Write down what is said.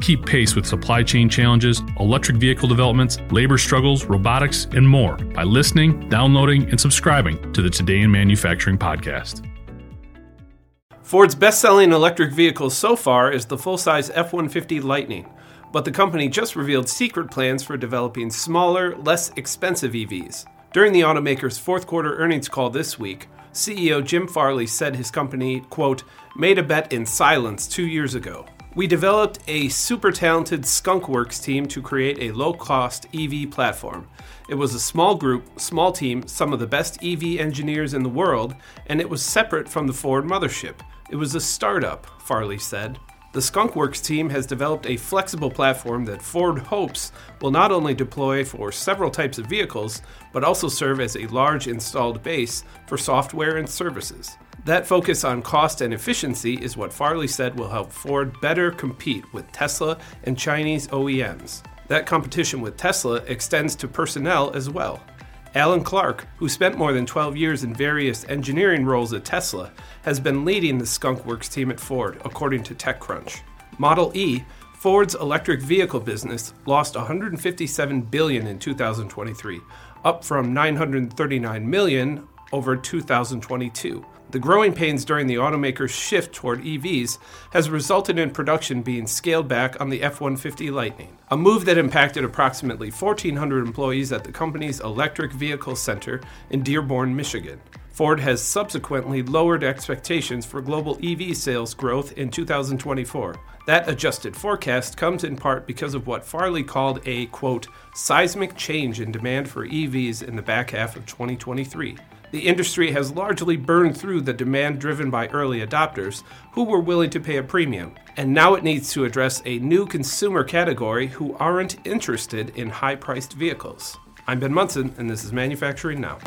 Keep pace with supply chain challenges, electric vehicle developments, labor struggles, robotics, and more by listening, downloading, and subscribing to the Today in Manufacturing podcast. Ford's best selling electric vehicle so far is the full size F 150 Lightning, but the company just revealed secret plans for developing smaller, less expensive EVs. During the automaker's fourth quarter earnings call this week, CEO Jim Farley said his company, quote, made a bet in silence two years ago. We developed a super talented Skunkworks team to create a low cost EV platform. It was a small group, small team, some of the best EV engineers in the world, and it was separate from the Ford mothership. It was a startup, Farley said. The Skunkworks team has developed a flexible platform that Ford hopes will not only deploy for several types of vehicles, but also serve as a large installed base for software and services. That focus on cost and efficiency is what Farley said will help Ford better compete with Tesla and Chinese OEMs. That competition with Tesla extends to personnel as well. Alan Clark, who spent more than 12 years in various engineering roles at Tesla, has been leading the Skunkworks team at Ford, according to TechCrunch. Model E, Ford's electric vehicle business, lost 157 billion in 2023, up from 939 million over 2022. The growing pains during the automaker's shift toward EVs has resulted in production being scaled back on the F 150 Lightning, a move that impacted approximately 1,400 employees at the company's Electric Vehicle Center in Dearborn, Michigan. Ford has subsequently lowered expectations for global EV sales growth in 2024. That adjusted forecast comes in part because of what Farley called a, quote, seismic change in demand for EVs in the back half of 2023 the industry has largely burned through the demand driven by early adopters who were willing to pay a premium, and now it needs to address a new consumer category who aren't interested in high priced vehicles. I'm Ben Munson, and this is Manufacturing Now.